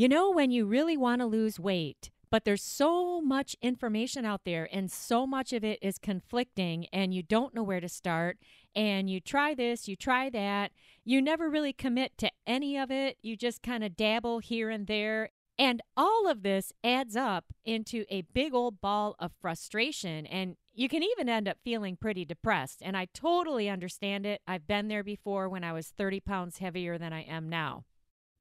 You know, when you really want to lose weight, but there's so much information out there and so much of it is conflicting, and you don't know where to start. And you try this, you try that. You never really commit to any of it. You just kind of dabble here and there. And all of this adds up into a big old ball of frustration. And you can even end up feeling pretty depressed. And I totally understand it. I've been there before when I was 30 pounds heavier than I am now.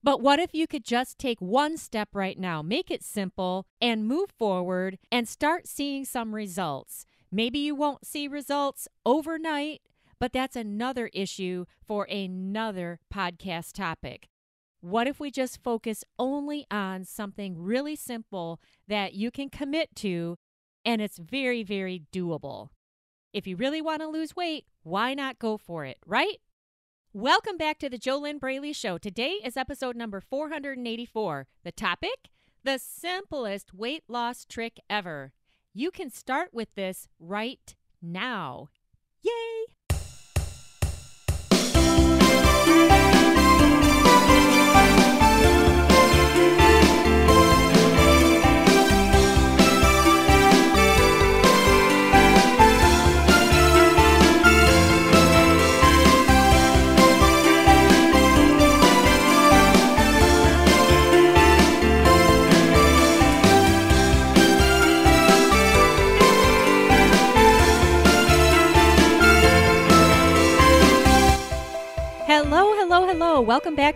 But what if you could just take one step right now, make it simple, and move forward and start seeing some results? Maybe you won't see results overnight, but that's another issue for another podcast topic. What if we just focus only on something really simple that you can commit to and it's very, very doable? If you really want to lose weight, why not go for it, right? Welcome back to the JoLynn Braley Show. Today is episode number 484. The topic? The simplest weight loss trick ever. You can start with this right now. Yay!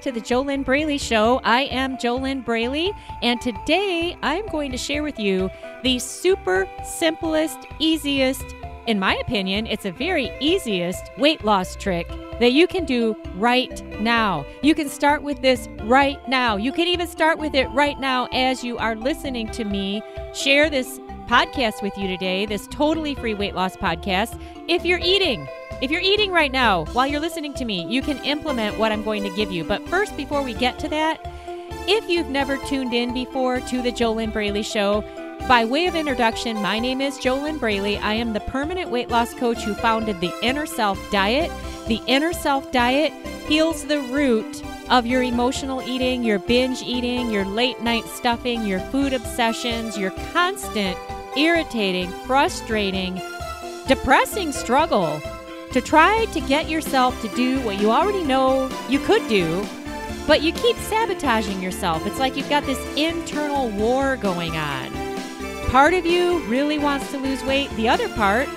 To the JoLynn Braley Show. I am JoLynn Braley, and today I'm going to share with you the super simplest, easiest, in my opinion, it's a very easiest weight loss trick that you can do right now. You can start with this right now. You can even start with it right now as you are listening to me share this podcast with you today, this totally free weight loss podcast, if you're eating. If you're eating right now while you're listening to me, you can implement what I'm going to give you. But first, before we get to that, if you've never tuned in before to the JoLynn Braley Show, by way of introduction, my name is JoLynn Braley. I am the permanent weight loss coach who founded the Inner Self Diet. The Inner Self Diet heals the root of your emotional eating, your binge eating, your late night stuffing, your food obsessions, your constant, irritating, frustrating, depressing struggle to try to get yourself to do what you already know you could do, but you keep sabotaging yourself. It's like you've got this internal war going on. Part of you really wants to lose weight, the other part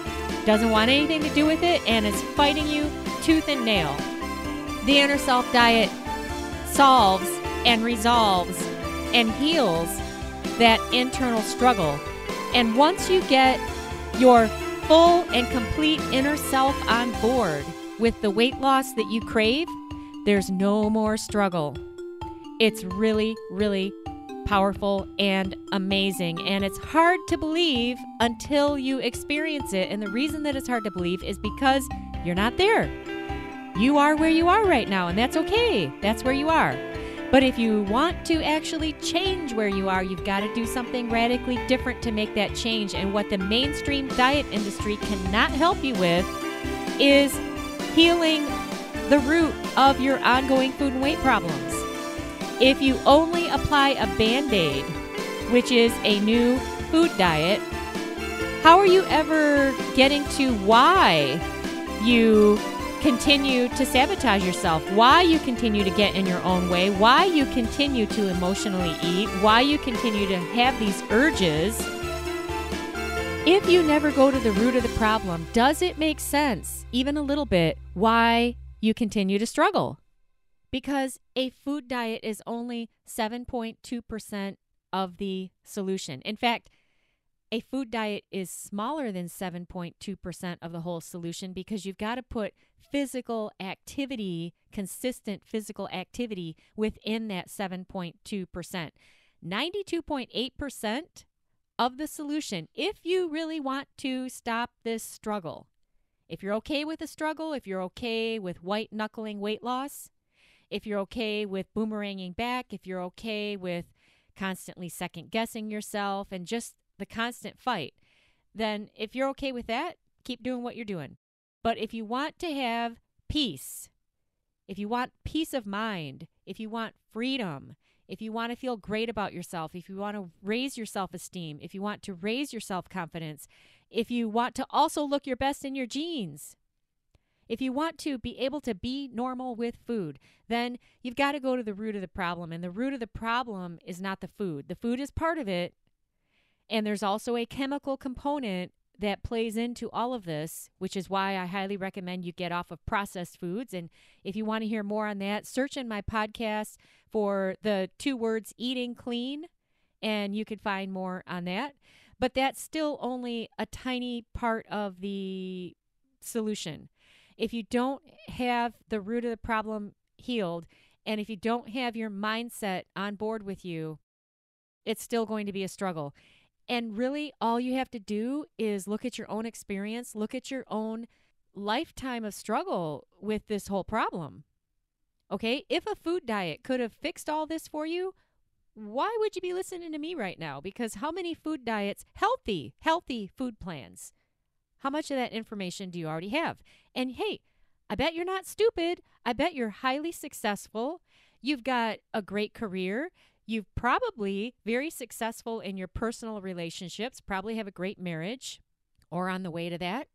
doesn't want anything to do with it and is fighting you tooth and nail. The inner self diet solves and resolves and heals that internal struggle. And once you get your full and complete inner self on board with the weight loss that you crave, there's no more struggle. It's really, really powerful and amazing. And it's hard to believe until you experience it. And the reason that it's hard to believe is because you're not there. You are where you are right now, and that's okay. That's where you are. But if you want to actually change where you are, you've got to do something radically different to make that change. And what the mainstream diet industry cannot help you with is healing the root of your ongoing food and weight problems. If you only apply a band aid, which is a new food diet, how are you ever getting to why you continue to sabotage yourself, why you continue to get in your own way, why you continue to emotionally eat, why you continue to have these urges. If you never go to the root of the problem, does it make sense, even a little bit, why you continue to struggle? Because a food diet is only 7.2% of the solution. In fact, a food diet is smaller than 7.2% of the whole solution because you've got to put physical activity, consistent physical activity within that 7.2%. 92.8% of the solution, if you really want to stop this struggle, if you're okay with the struggle, if you're okay with white knuckling weight loss, if you're okay with boomeranging back, if you're okay with constantly second guessing yourself and just the constant fight, then if you're okay with that, keep doing what you're doing. But if you want to have peace, if you want peace of mind, if you want freedom, if you want to feel great about yourself, if you want to raise your self esteem, if you want to raise your self confidence, if you want to also look your best in your jeans, if you want to be able to be normal with food, then you've got to go to the root of the problem. And the root of the problem is not the food, the food is part of it. And there's also a chemical component that plays into all of this, which is why I highly recommend you get off of processed foods. And if you want to hear more on that, search in my podcast for the two words eating clean, and you can find more on that. But that's still only a tiny part of the solution. If you don't have the root of the problem healed, and if you don't have your mindset on board with you, it's still going to be a struggle. And really, all you have to do is look at your own experience, look at your own lifetime of struggle with this whole problem. Okay, if a food diet could have fixed all this for you, why would you be listening to me right now? Because how many food diets, healthy, healthy food plans, how much of that information do you already have? And hey, I bet you're not stupid. I bet you're highly successful. You've got a great career. You've probably very successful in your personal relationships, probably have a great marriage or on the way to that.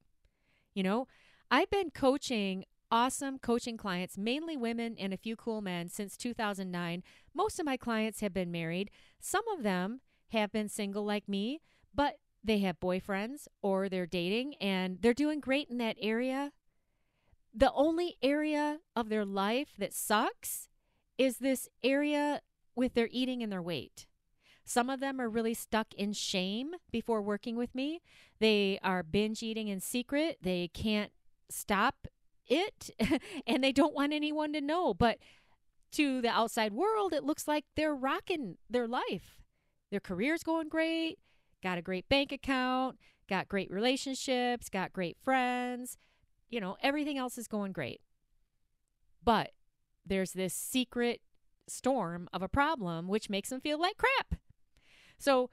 You know, I've been coaching awesome coaching clients, mainly women and a few cool men, since 2009. Most of my clients have been married. Some of them have been single like me, but they have boyfriends or they're dating and they're doing great in that area. The only area of their life that sucks is this area with their eating and their weight. Some of them are really stuck in shame before working with me. They are binge eating in secret. They can't stop it and they don't want anyone to know. But to the outside world, it looks like they're rocking their life. Their career's going great, got a great bank account, got great relationships, got great friends. You know, everything else is going great. But there's this secret storm of a problem, which makes them feel like crap. So,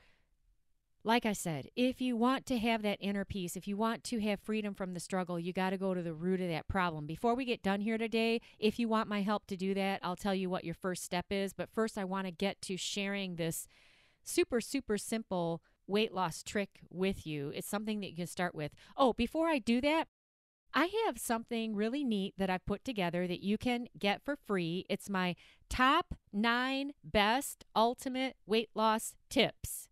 like I said, if you want to have that inner peace, if you want to have freedom from the struggle, you got to go to the root of that problem. Before we get done here today, if you want my help to do that, I'll tell you what your first step is. But first, I want to get to sharing this super, super simple weight loss trick with you. It's something that you can start with. Oh, before I do that, I have something really neat that I've put together that you can get for free. It's my top nine best ultimate weight loss tips.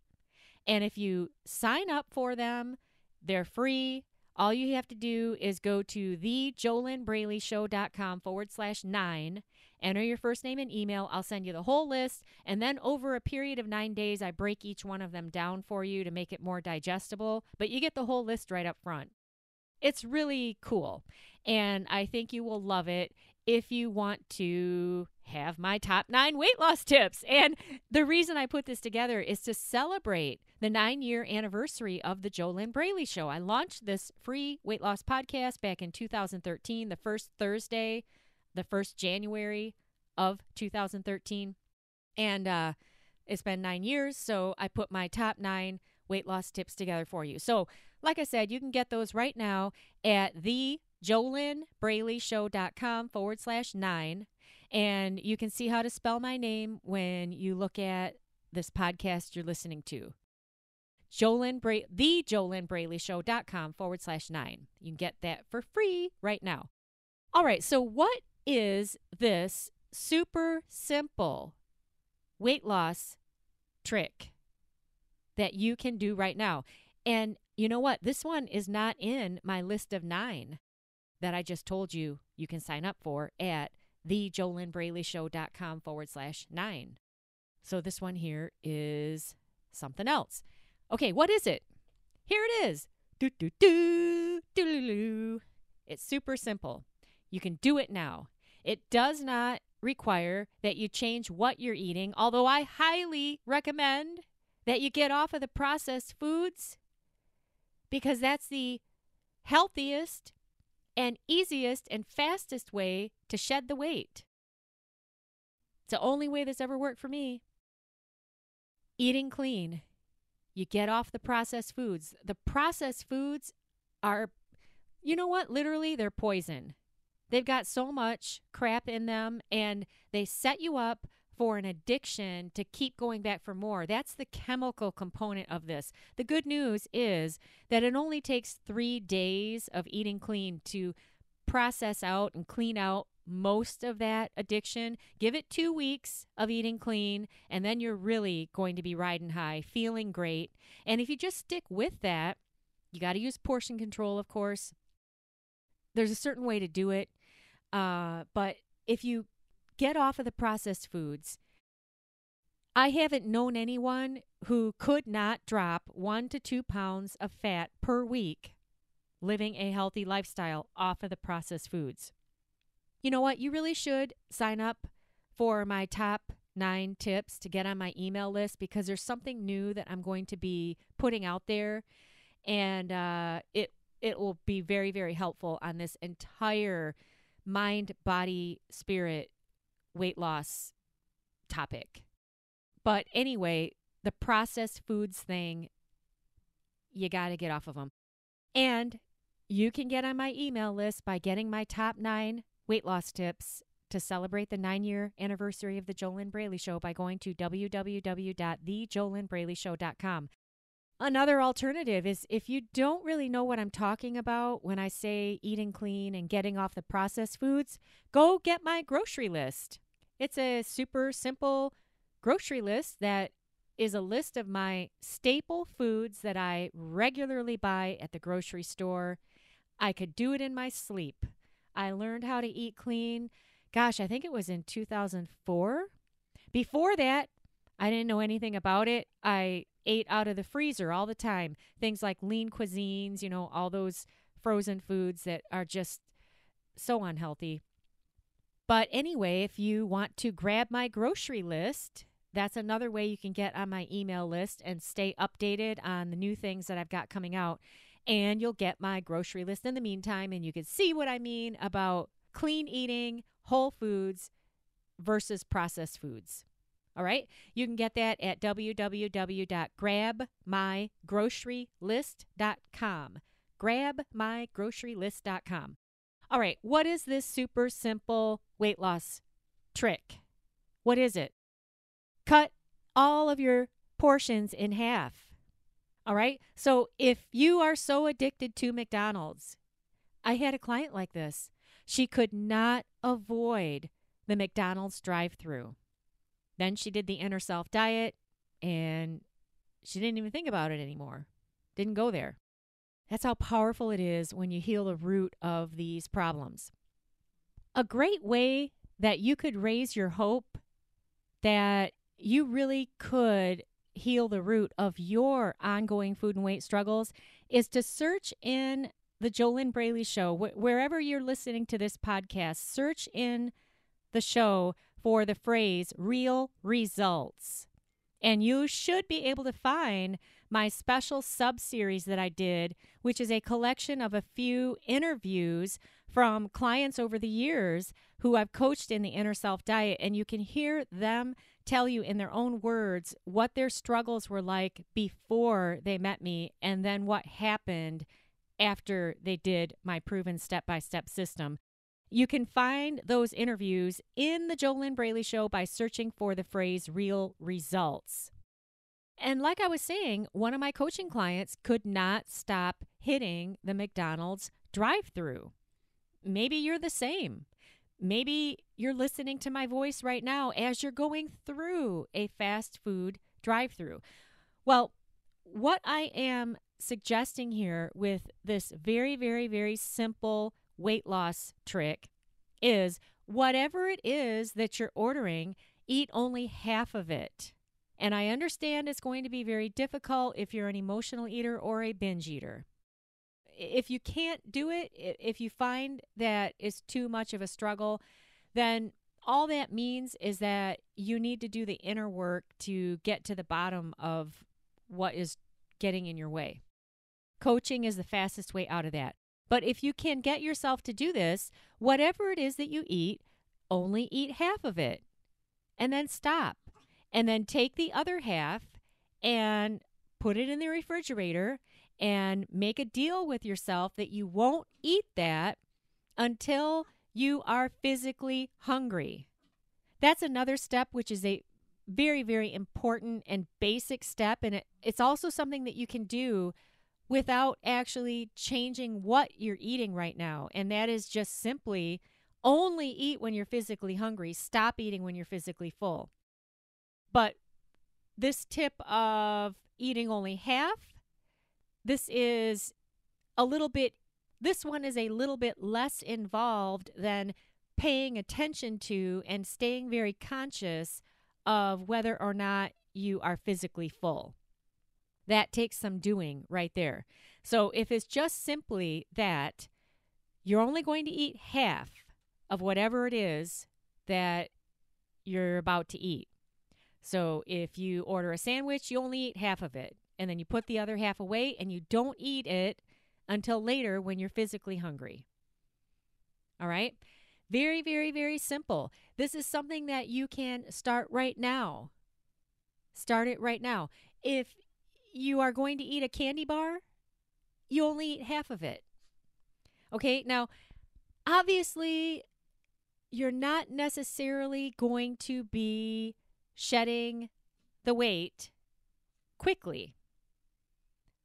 And if you sign up for them, they're free. All you have to do is go to thejolynnbraleyshow.com forward slash nine, enter your first name and email. I'll send you the whole list. And then over a period of nine days, I break each one of them down for you to make it more digestible. But you get the whole list right up front. It's really cool. And I think you will love it if you want to have my top nine weight loss tips. And the reason I put this together is to celebrate the nine year anniversary of the JoLynn Braley Show. I launched this free weight loss podcast back in 2013, the first Thursday, the first January of 2013. And uh, it's been nine years. So I put my top nine weight loss tips together for you. So, like I said, you can get those right now at the jolynnbraleyshow.com forward slash nine. And you can see how to spell my name when you look at this podcast you're listening to. Jolynn Bra- the forward slash nine. You can get that for free right now. All right, so what is this super simple weight loss trick that you can do right now? And you know what? This one is not in my list of nine that I just told you you can sign up for at thejolynnbraleyshow.com forward slash nine. So this one here is something else. Okay, what is it? Here it is. Do, do, do, do, do. It's super simple. You can do it now. It does not require that you change what you're eating, although I highly recommend that you get off of the processed foods because that's the healthiest and easiest and fastest way to shed the weight. It's the only way that's ever worked for me. Eating clean. You get off the processed foods. The processed foods are, you know what? Literally, they're poison. They've got so much crap in them and they set you up for an addiction to keep going back for more. That's the chemical component of this. The good news is that it only takes three days of eating clean to process out and clean out most of that addiction. Give it two weeks of eating clean, and then you're really going to be riding high, feeling great. And if you just stick with that, you got to use portion control, of course. There's a certain way to do it. Uh, but if you get off of the processed foods, I haven't known anyone who could not drop one to two pounds of fat per week living a healthy lifestyle off of the processed foods. You know what? You really should sign up for my top nine tips to get on my email list because there's something new that I'm going to be putting out there, and uh, it it will be very very helpful on this entire mind, body, spirit weight loss topic. But anyway, the processed foods thing, you got to get off of them. And you can get on my email list by getting my top nine weight loss tips to celebrate the nine year anniversary of the Jolynn Braley Show by going to www.thejolynnbraleyshow.com. Another alternative is if you don't really know what I'm talking about when I say eating clean and getting off the processed foods, go get my grocery list. It's a super simple grocery list that is a list of my staple foods that I regularly buy at the grocery store. I could do it in my sleep. I learned how to eat clean. Gosh, I think it was in 2004. Before that, I didn't know anything about it. I ate out of the freezer all the time. Things like lean cuisines, you know, all those frozen foods that are just so unhealthy. But anyway, if you want to grab my grocery list, that's another way you can get on my email list and stay updated on the new things that I've got coming out. And you'll get my grocery list in the meantime, and you can see what I mean about clean eating, whole foods versus processed foods. All right. You can get that at www.grabmygrocerylist.com. Grabmygrocerylist.com. All right. What is this super simple weight loss trick? What is it? Cut all of your portions in half. All right. So if you are so addicted to McDonald's, I had a client like this. She could not avoid the McDonald's drive through. Then she did the inner self diet and she didn't even think about it anymore. Didn't go there. That's how powerful it is when you heal the root of these problems. A great way that you could raise your hope that you really could heal the root of your ongoing food and weight struggles is to search in the Jolynn Braley Show, wh- wherever you're listening to this podcast, search in the show for the phrase real results. And you should be able to find my special sub series that I did, which is a collection of a few interviews from clients over the years who I've coached in the inner self diet. And you can hear them tell you in their own words what their struggles were like before they met me and then what happened after they did my proven step by step system. You can find those interviews in the Jolynn Braley Show by searching for the phrase real results. And like I was saying, one of my coaching clients could not stop hitting the McDonald's drive through. Maybe you're the same. Maybe you're listening to my voice right now as you're going through a fast food drive through. Well, what I am suggesting here with this very, very, very simple weight loss trick is whatever it is that you're ordering, eat only half of it. And I understand it's going to be very difficult if you're an emotional eater or a binge eater. If you can't do it, if you find that it's too much of a struggle, then all that means is that you need to do the inner work to get to the bottom of what is getting in your way. Coaching is the fastest way out of that. But if you can get yourself to do this, whatever it is that you eat, only eat half of it and then stop. And then take the other half and put it in the refrigerator and make a deal with yourself that you won't eat that until you are physically hungry. that's another step, which is a very, very important and basic step. And it, it's also something that you can do without actually changing what you're eating right now. And that is just simply only eat when you're physically hungry, stop eating when you're physically full. But this tip of eating only half, this is a little bit, this one is a little bit less involved than paying attention to and staying very conscious of whether or not you are physically full. That takes some doing right there. So if it's just simply that you're only going to eat half of whatever it is that you're about to eat. So if you order a sandwich, you only eat half of it, and then you put the other half away and you don't eat it until later when you're physically hungry. All right? Very, very, very simple. This is something that you can start right now. Start it right now. If you are going to eat a candy bar, you only eat half of it. Okay, now, obviously, you're not necessarily going to be shedding the weight quickly.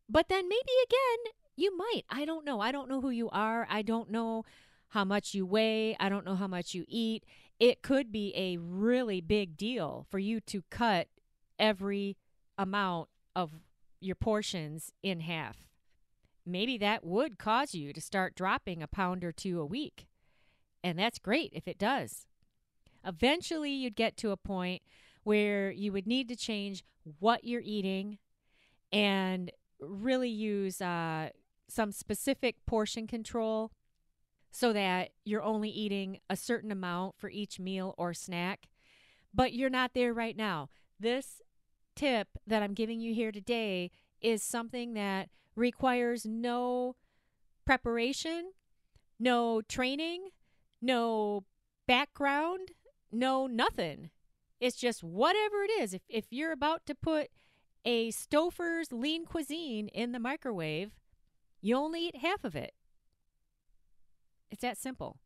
But then maybe again, you might. I don't know. I don't know who you are. I don't know how much you weigh. I don't know how much you eat. It could be a really big deal for you to cut every amount of your portions in half. Maybe that would cause you to start dropping a pound or two a week. And that's great if it does. Eventually, you'd get to a point where you would need to change what you're eating and really use uh, some specific portion control so that you're only eating a certain amount for each meal or snack. But you're not there right now. This tip that I'm giving you here today is something that requires no preparation, no training, no background, no nothing. It's just whatever it is. If, if you're about to put a Stouffer's lean cuisine in the microwave, you only eat half of it. It's that simple.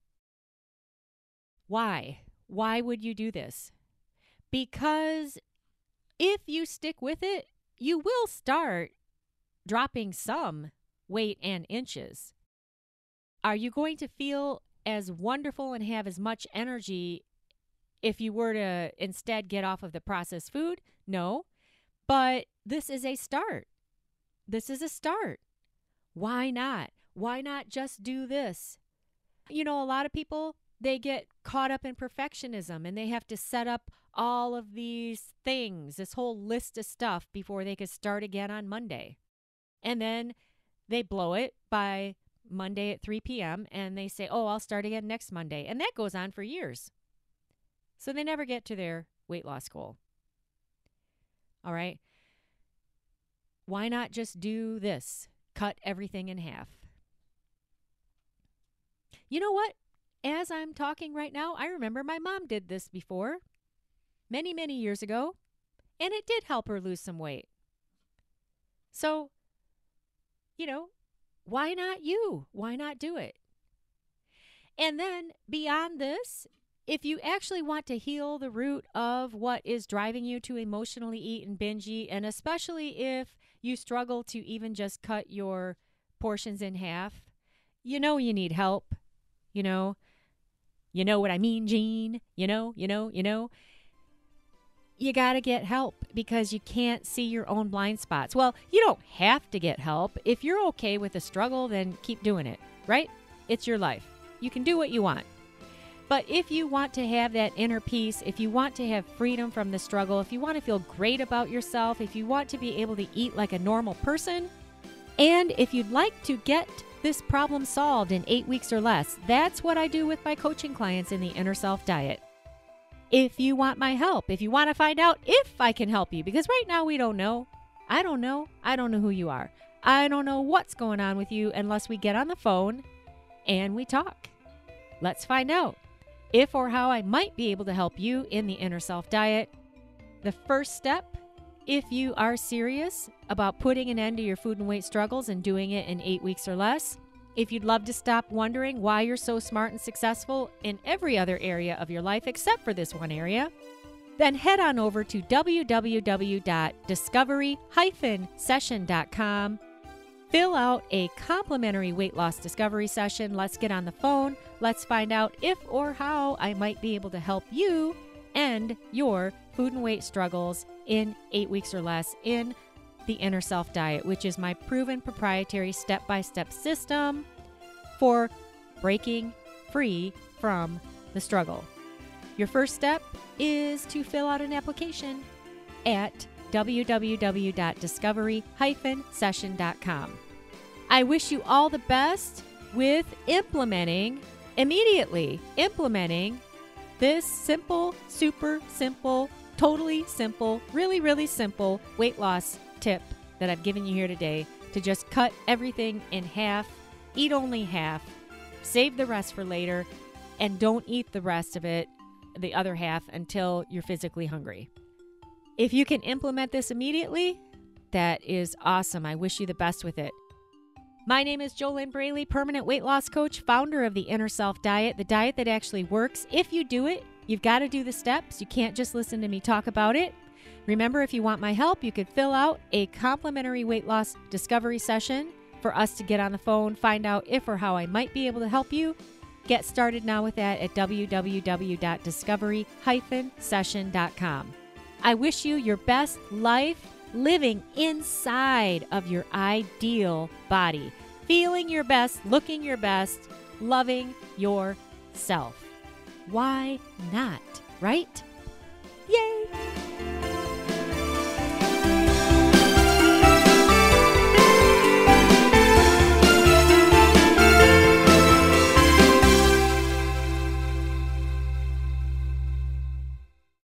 Why? Why would you do this? Because if you stick with it, you will start dropping some weight and inches. Are you going to feel as wonderful and have as much energy if you were to instead get off of the processed food? No. But this is a start. This is a start. Why not? Why not just do this? You know, a lot of people, they get caught up in perfectionism and they have to set up all of these things, this whole list of stuff before they could start again on Monday. And then they blow it by Monday at 3 p.m. and they say, oh, I'll start again next Monday. And that goes on for years. So they never get to their weight loss goal. All right. Why not just do this? Cut everything in half. You know what? As I'm talking right now, I remember my mom did this before, many, many years ago, and it did help her lose some weight. So, you know, why not you? Why not do it? And then beyond this, if you actually want to heal the root of what is driving you to emotionally eat and binge eat, and especially if you struggle to even just cut your portions in half, you know you need help. You know, you know what I mean, Jean? You know, you know, you know. You got to get help because you can't see your own blind spots. Well, you don't have to get help. If you're okay with the struggle, then keep doing it, right? It's your life. You can do what you want. But if you want to have that inner peace, if you want to have freedom from the struggle, if you want to feel great about yourself, if you want to be able to eat like a normal person, and if you'd like to get this problem solved in eight weeks or less. That's what I do with my coaching clients in the Inner Self Diet. If you want my help, if you want to find out if I can help you, because right now we don't know. I don't know. I don't know who you are. I don't know what's going on with you unless we get on the phone and we talk. Let's find out if or how I might be able to help you in the Inner Self Diet. The first step if you are serious about putting an end to your food and weight struggles and doing it in eight weeks or less, If you'd love to stop wondering why you're so smart and successful in every other area of your life except for this one area, then head on over to www.discovery-session.com. Fill out a complimentary weight loss discovery session. Let's get on the phone. Let's find out if or how I might be able to help you end your food and weight struggles in eight weeks or less in the Inner Self Diet, which is my proven proprietary step by step system for breaking free from the struggle. Your first step is to fill out an application at www.discovery session.com. I wish you all the best with implementing, immediately implementing this simple, super simple, totally simple, really, really simple weight loss tip that I've given you here today to just cut everything in half, eat only half, save the rest for later, and don't eat the rest of it, the other half, until you're physically hungry. If you can implement this immediately, that is awesome. I wish you the best with it. My name is Jolynn Braley, permanent weight loss coach, founder of the Inner Self Diet, the diet that actually works. If you do it, you've got to do the steps. You can't just listen to me talk about it. Remember, if you want my help, you could fill out a complimentary weight loss discovery session for us to get on the phone, find out if or how I might be able to help you. Get started now with that at www.discovery session.com. I wish you your best life living inside of your ideal body, feeling your best, looking your best, loving yourself. Why not, right? Yay!